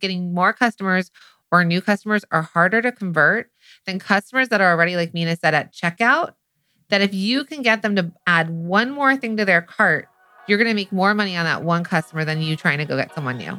getting more customers or new customers are harder to convert than customers that are already, like Minna said, at checkout. That if you can get them to add one more thing to their cart, you're going to make more money on that one customer than you trying to go get someone new.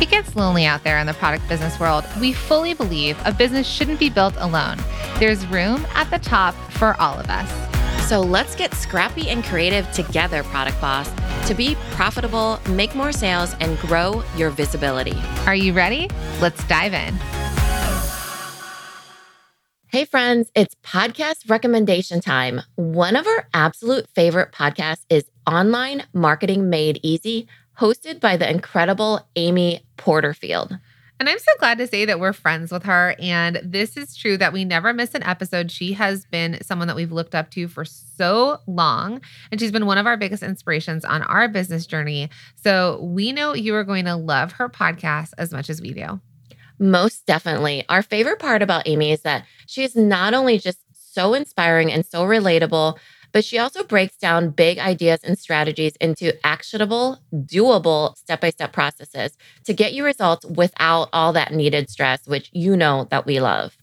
It gets lonely out there in the product business world. We fully believe a business shouldn't be built alone. There's room at the top for all of us. So let's get scrappy and creative together, Product Boss, to be profitable, make more sales, and grow your visibility. Are you ready? Let's dive in. Hey, friends, it's podcast recommendation time. One of our absolute favorite podcasts is Online Marketing Made Easy hosted by the incredible Amy Porterfield. And I'm so glad to say that we're friends with her. And this is true that we never miss an episode. She has been someone that we've looked up to for so long. And she's been one of our biggest inspirations on our business journey. So we know you are going to love her podcast as much as we do. Most definitely. Our favorite part about Amy is that she is not only just so inspiring and so relatable, but she also breaks down big ideas and strategies into actionable, doable step by step processes to get you results without all that needed stress, which you know that we love.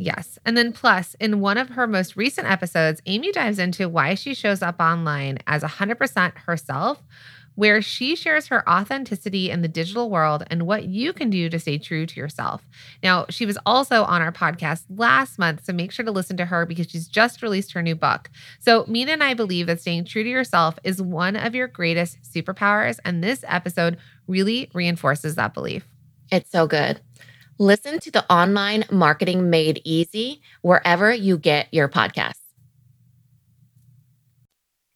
Yes. And then, plus, in one of her most recent episodes, Amy dives into why she shows up online as 100% herself where she shares her authenticity in the digital world and what you can do to stay true to yourself. Now, she was also on our podcast last month, so make sure to listen to her because she's just released her new book. So, Minna and I believe that staying true to yourself is one of your greatest superpowers, and this episode really reinforces that belief. It's so good. Listen to the online marketing made easy wherever you get your podcasts.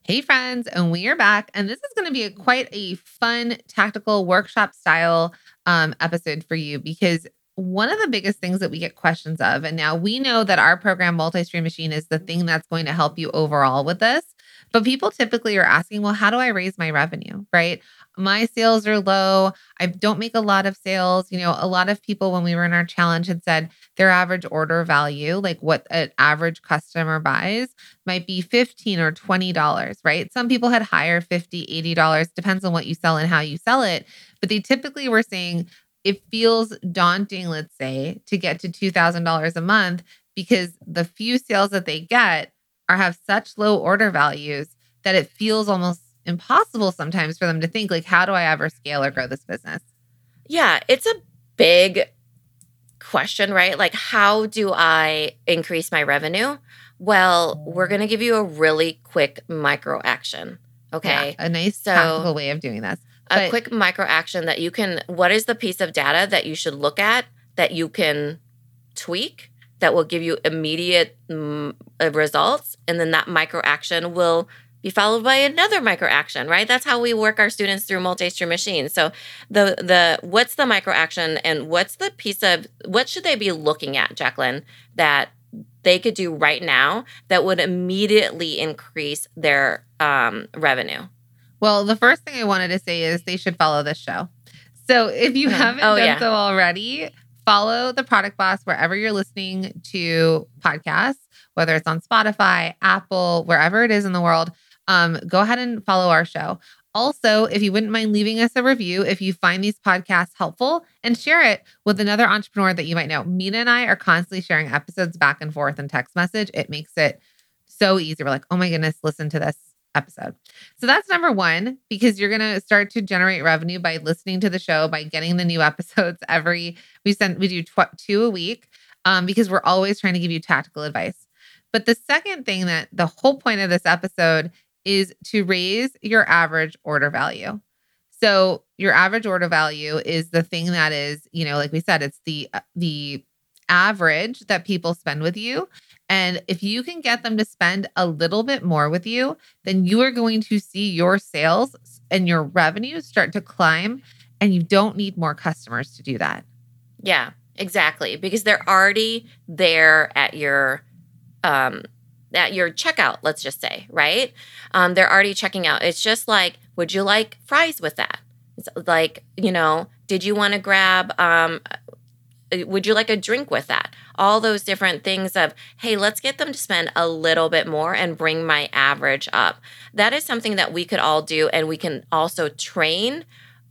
Hey, friends, and we are back. And this is going to be a, quite a fun tactical workshop style um, episode for you because one of the biggest things that we get questions of, and now we know that our program, Multi Stream Machine, is the thing that's going to help you overall with this. But people typically are asking, well, how do I raise my revenue? Right? my sales are low. I don't make a lot of sales. You know, a lot of people, when we were in our challenge, had said their average order value, like what an average customer buys, might be 15 or $20, right? Some people had higher 50, $80, depends on what you sell and how you sell it. But they typically were saying it feels daunting, let's say, to get to $2,000 a month because the few sales that they get are have such low order values that it feels almost impossible sometimes for them to think like how do i ever scale or grow this business? Yeah it's a big question right? Like how do i increase my revenue? Well we're going to give you a really quick micro action okay? yeah, a nice so, tactical way of doing this a quick micro action that you can what is the piece of data that you should look at that you can tweak that will give you immediate mm, results and then that micro action will be followed by another micro action, right? That's how we work our students through multi-stream machines. So the the what's the micro action and what's the piece of what should they be looking at, Jacqueline, that they could do right now that would immediately increase their um, revenue? Well, the first thing I wanted to say is they should follow this show. So if you mm-hmm. haven't oh, done yeah. so already, follow the product boss wherever you're listening to podcasts, whether it's on Spotify, Apple, wherever it is in the world um, go ahead and follow our show. Also, if you wouldn't mind leaving us a review if you find these podcasts helpful and share it with another entrepreneur that you might know. Minna and I are constantly sharing episodes back and forth in text message. It makes it so easy. We're like, oh my goodness, listen to this episode. So that's number one, because you're going to start to generate revenue by listening to the show, by getting the new episodes every, we send, we do tw- two a week um, because we're always trying to give you tactical advice. But the second thing that the whole point of this episode is to raise your average order value. So your average order value is the thing that is, you know, like we said, it's the uh, the average that people spend with you. And if you can get them to spend a little bit more with you, then you are going to see your sales and your revenue start to climb And you don't need more customers to do that. Yeah, exactly. Because they're already there at your um at your checkout, let's just say, right? Um, they're already checking out. It's just like, would you like fries with that? It's like, you know, did you want to grab um would you like a drink with that? All those different things of, hey, let's get them to spend a little bit more and bring my average up. That is something that we could all do. And we can also train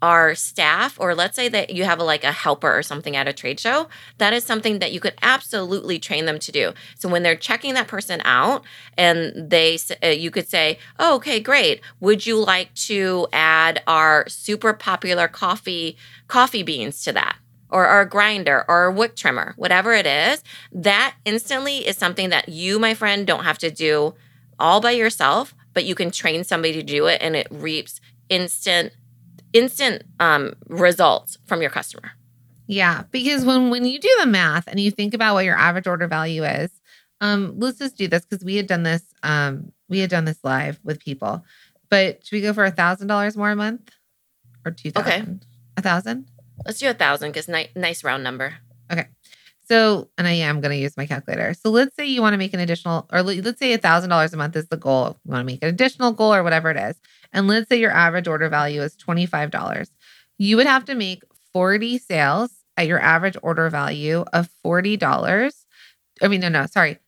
our staff or let's say that you have a, like a helper or something at a trade show that is something that you could absolutely train them to do so when they're checking that person out and they uh, you could say oh, okay great would you like to add our super popular coffee coffee beans to that or our grinder or a wick trimmer, whatever it is, that instantly is something that you, my friend, don't have to do all by yourself, but you can train somebody to do it and it reaps instant instant um, results from your customer. Yeah, because when when you do the math and you think about what your average order value is, um, let's just do this because we had done this. Um, we had done this live with people, but should we go for a thousand dollars more a month or two thousand? Okay, a thousand. Let's do a thousand because ni- nice round number. Okay. So, and I am going to use my calculator. So let's say you want to make an additional, or let's say a thousand dollars a month is the goal. You want to make an additional goal or whatever it is. And let's say your average order value is $25. You would have to make 40 sales at your average order value of $40. I mean, no, no, sorry.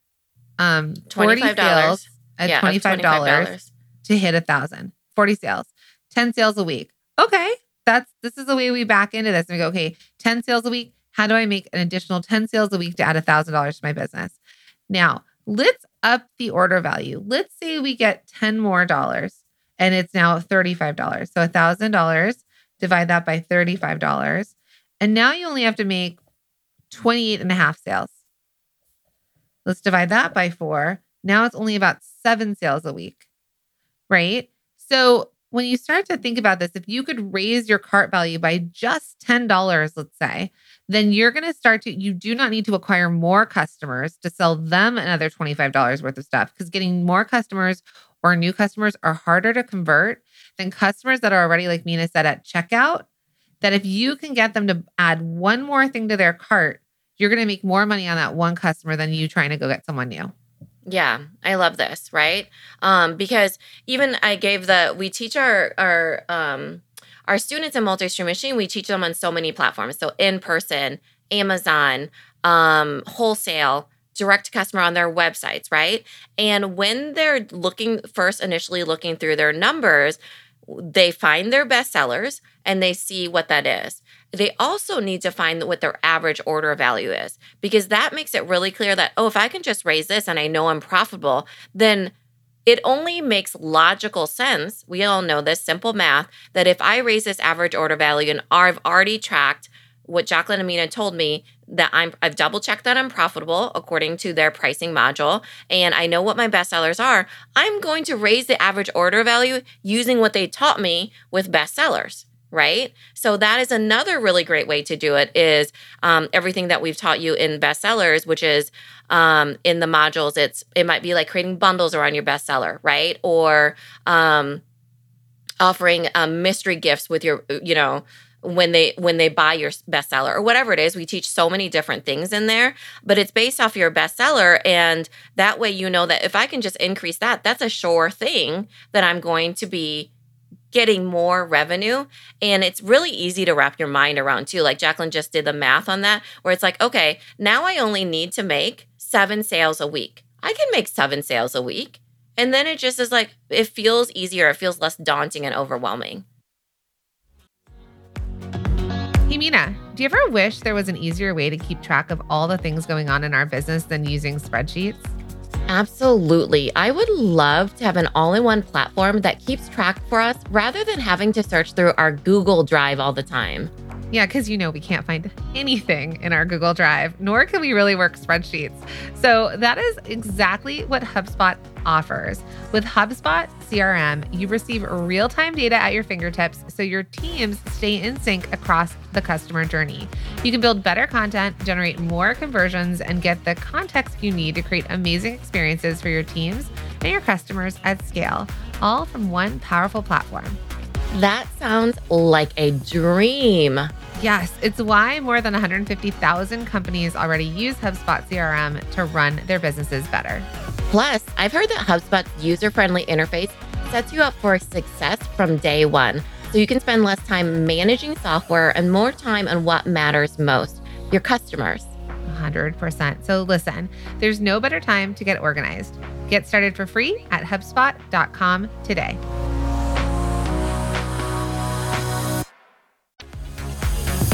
Um, $40 sales at yeah, $25, $25 to hit a thousand. 40 sales, 10 sales a week. Okay that's this is the way we back into this. And we go, okay, 10 sales a week. How do I make an additional 10 sales a week to add a thousand dollars to my business? Now let's up the order value. Let's say we get 10 more dollars and it's now $35. So a thousand dollars, divide that by $35. And now you only have to make 28 and a half sales. Let's divide that by four. Now it's only about seven sales a week, right? So when you start to think about this, if you could raise your cart value by just $10, let's say, then you're going to start to, you do not need to acquire more customers to sell them another $25 worth of stuff because getting more customers or new customers are harder to convert than customers that are already, like Minna said, at checkout. That if you can get them to add one more thing to their cart, you're going to make more money on that one customer than you trying to go get someone new. Yeah, I love this, right? Um, because even I gave the we teach our our um our students in multi-stream machine, we teach them on so many platforms. So in person, Amazon, um, wholesale, direct to customer on their websites, right? And when they're looking first initially looking through their numbers, they find their best sellers and they see what that is they also need to find what their average order value is because that makes it really clear that, oh, if I can just raise this and I know I'm profitable, then it only makes logical sense. We all know this simple math that if I raise this average order value and I've already tracked what Jacqueline Amina told me that I'm I've double checked that I'm profitable according to their pricing module and I know what my best sellers are, I'm going to raise the average order value using what they taught me with best sellers right? So that is another really great way to do it is um, everything that we've taught you in bestsellers, which is um, in the modules. It's it might be like creating bundles around your bestseller, right? Or um, offering um, mystery gifts with your, you know, when they when they buy your bestseller or whatever it is we teach so many different things in there but it's based off your bestseller and that way you know that if i can just increase that that's a sure thing that i'm going to be getting more revenue. And it's really easy to wrap your mind around too. Like Jacqueline just did the math on that, where it's like, okay, now I only need to make seven sales a week. I can make seven sales a week. And then it just is like, it feels easier. It feels less daunting and overwhelming. Hey, Minna, do you ever wish there was an easier way to keep track of all the things going on in our business than using spreadsheets? Absolutely. I would love to have an all in one platform that keeps track for us rather than having to search through our Google Drive all the time. Yeah, because you know we can't find anything in our Google Drive, nor can we really work spreadsheets. So that is exactly what HubSpot offers. With HubSpot CRM, you receive real time data at your fingertips so your teams stay in sync across the customer journey. You can build better content, generate more conversions, and get the context you need to create amazing experiences for your teams and your customers at scale, all from one powerful platform. That sounds like a dream. Yes, it's why more than 150,000 companies already use HubSpot CRM to run their businesses better. Plus, I've heard that HubSpot's user friendly interface sets you up for success from day one. So you can spend less time managing software and more time on what matters most your customers. 100%. So listen, there's no better time to get organized. Get started for free at HubSpot.com today.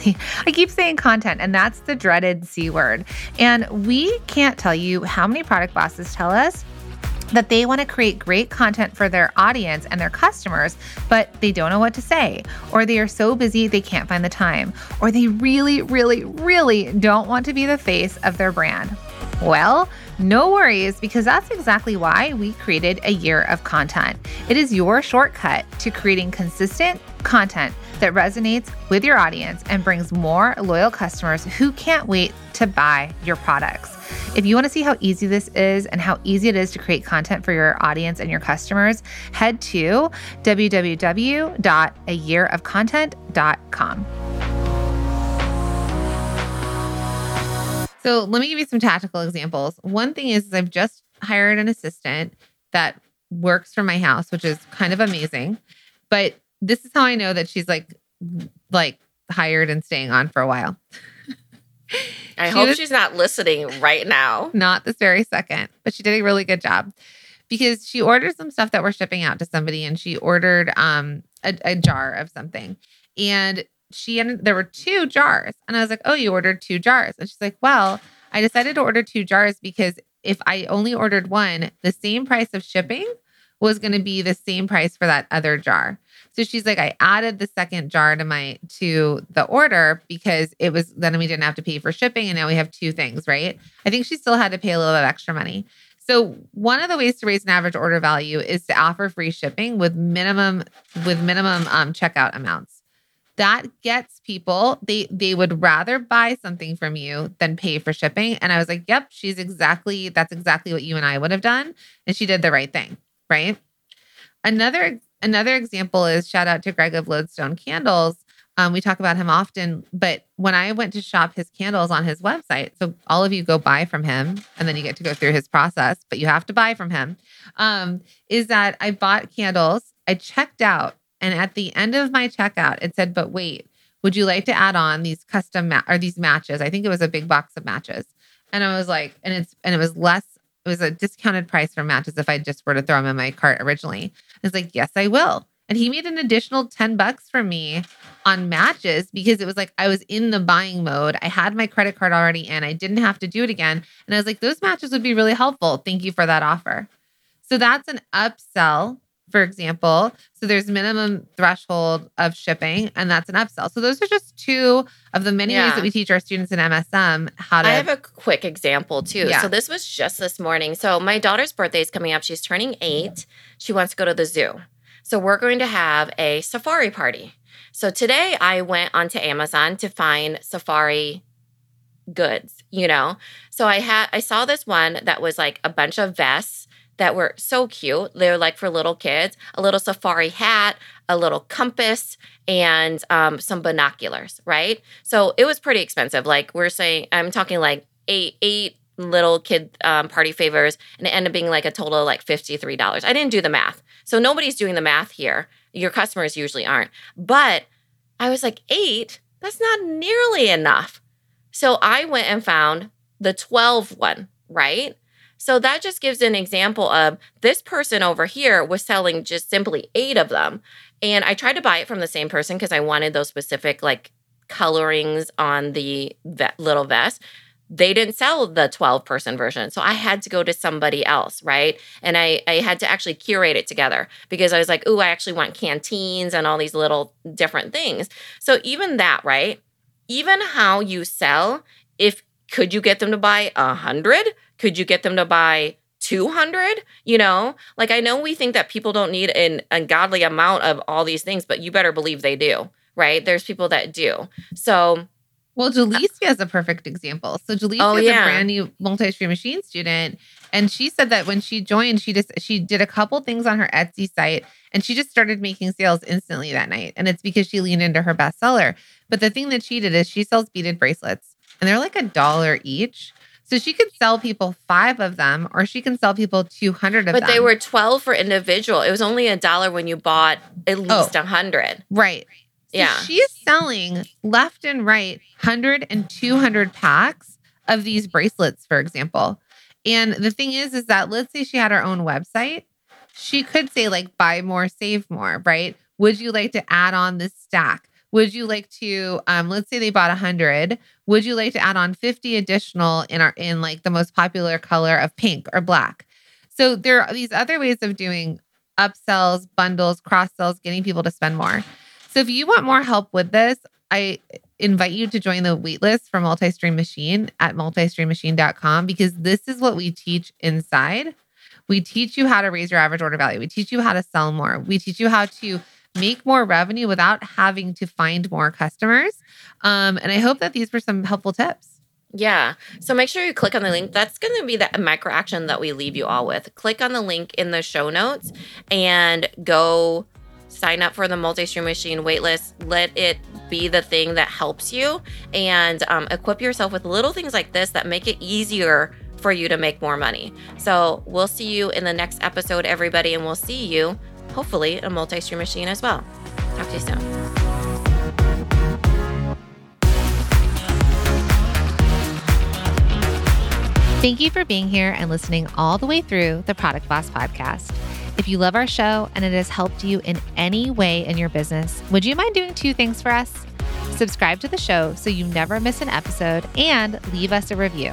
I keep saying content, and that's the dreaded C word. And we can't tell you how many product bosses tell us that they want to create great content for their audience and their customers, but they don't know what to say, or they are so busy they can't find the time, or they really, really, really don't want to be the face of their brand. Well, no worries, because that's exactly why we created a year of content. It is your shortcut to creating consistent content that resonates with your audience and brings more loyal customers who can't wait to buy your products. If you want to see how easy this is and how easy it is to create content for your audience and your customers, head to www.ayearofcontent.com. So let me give you some tactical examples. One thing is, is I've just hired an assistant that works from my house, which is kind of amazing. But this is how I know that she's like like hired and staying on for a while. I she hope was, she's not listening right now. Not this very second, but she did a really good job because she ordered some stuff that we're shipping out to somebody and she ordered um a, a jar of something. And she ended there were two jars. And I was like, Oh, you ordered two jars. And she's like, Well, I decided to order two jars because if I only ordered one, the same price of shipping was going to be the same price for that other jar. So she's like, I added the second jar to my to the order because it was then we didn't have to pay for shipping and now we have two things, right? I think she still had to pay a little bit of extra money. So one of the ways to raise an average order value is to offer free shipping with minimum with minimum um, checkout amounts. That gets people they they would rather buy something from you than pay for shipping. And I was like, "Yep, she's exactly that's exactly what you and I would have done." And she did the right thing, right? Another Another example is shout out to Greg of Lodestone Candles. Um, we talk about him often, but when I went to shop his candles on his website, so all of you go buy from him and then you get to go through his process, but you have to buy from him. Um, is that I bought candles, I checked out, and at the end of my checkout, it said, but wait, would you like to add on these custom ma- or these matches? I think it was a big box of matches. And I was like, and it's and it was less it was a discounted price for matches if I just were to throw them in my cart originally. I was like, yes, I will. And he made an additional 10 bucks for me on matches because it was like I was in the buying mode. I had my credit card already in. I didn't have to do it again. And I was like, those matches would be really helpful. Thank you for that offer. So that's an upsell for example. So there's minimum threshold of shipping, and that's an upsell. So those are just two of the many yeah. ways that we teach our students in MSM how to. I have a quick example too. Yeah. So this was just this morning. So my daughter's birthday is coming up. She's turning eight. She wants to go to the zoo. So we're going to have a safari party. So today I went onto Amazon to find safari goods, you know. So I had I saw this one that was like a bunch of vests that were so cute. They're like for little kids, a little safari hat, a little compass, and um, some binoculars, right? So it was pretty expensive. Like we're saying, I'm talking like eight, eight little kid um, party favors, and it ended up being like a total of like $53. I didn't do the math. So nobody's doing the math here. Your customers usually aren't. But I was like, eight? That's not nearly enough. So I went and found the 12 one, right? So that just gives an example of this person over here was selling just simply eight of them. And I tried to buy it from the same person because I wanted those specific like colorings on the little vest. they didn't sell the 12 person version. So I had to go to somebody else, right? And I, I had to actually curate it together because I was like, oh, I actually want canteens and all these little different things. So even that, right? Even how you sell, if could you get them to buy a hundred? Could you get them to buy 200 you know like i know we think that people don't need an ungodly amount of all these things but you better believe they do right there's people that do so well, Jalecia is a perfect example. So Jalecia oh, is yeah. a brand new multi-stream machine student. And she said that when she joined, she just she did a couple things on her Etsy site and she just started making sales instantly that night. And it's because she leaned into her bestseller. But the thing that she did is she sells beaded bracelets and they're like a dollar each. So she could sell people five of them, or she can sell people 200 of but them. But they were 12 for individual. It was only a dollar when you bought at oh. least a oh, 100. Right. So yeah. She's selling left and right 100 and 200 packs of these bracelets, for example. And the thing is, is that let's say she had her own website, she could say, like, buy more, save more, right? Would you like to add on this stack? Would you like to, um, let's say they bought 100. Would you like to add on 50 additional in our, in like the most popular color of pink or black? So there are these other ways of doing upsells, bundles, cross sells, getting people to spend more. So if you want more help with this, I invite you to join the waitlist for Multi-Stream Machine at multistreammachine.com because this is what we teach inside. We teach you how to raise your average order value. We teach you how to sell more. We teach you how to make more revenue without having to find more customers. Um, and I hope that these were some helpful tips. Yeah. So make sure you click on the link. That's going to be the micro action that we leave you all with. Click on the link in the show notes and go sign up for the multi-stream machine waitlist let it be the thing that helps you and um, equip yourself with little things like this that make it easier for you to make more money so we'll see you in the next episode everybody and we'll see you hopefully a multi-stream machine as well talk to you soon Thank you for being here and listening all the way through the Product Boss podcast. If you love our show and it has helped you in any way in your business, would you mind doing two things for us? Subscribe to the show so you never miss an episode and leave us a review.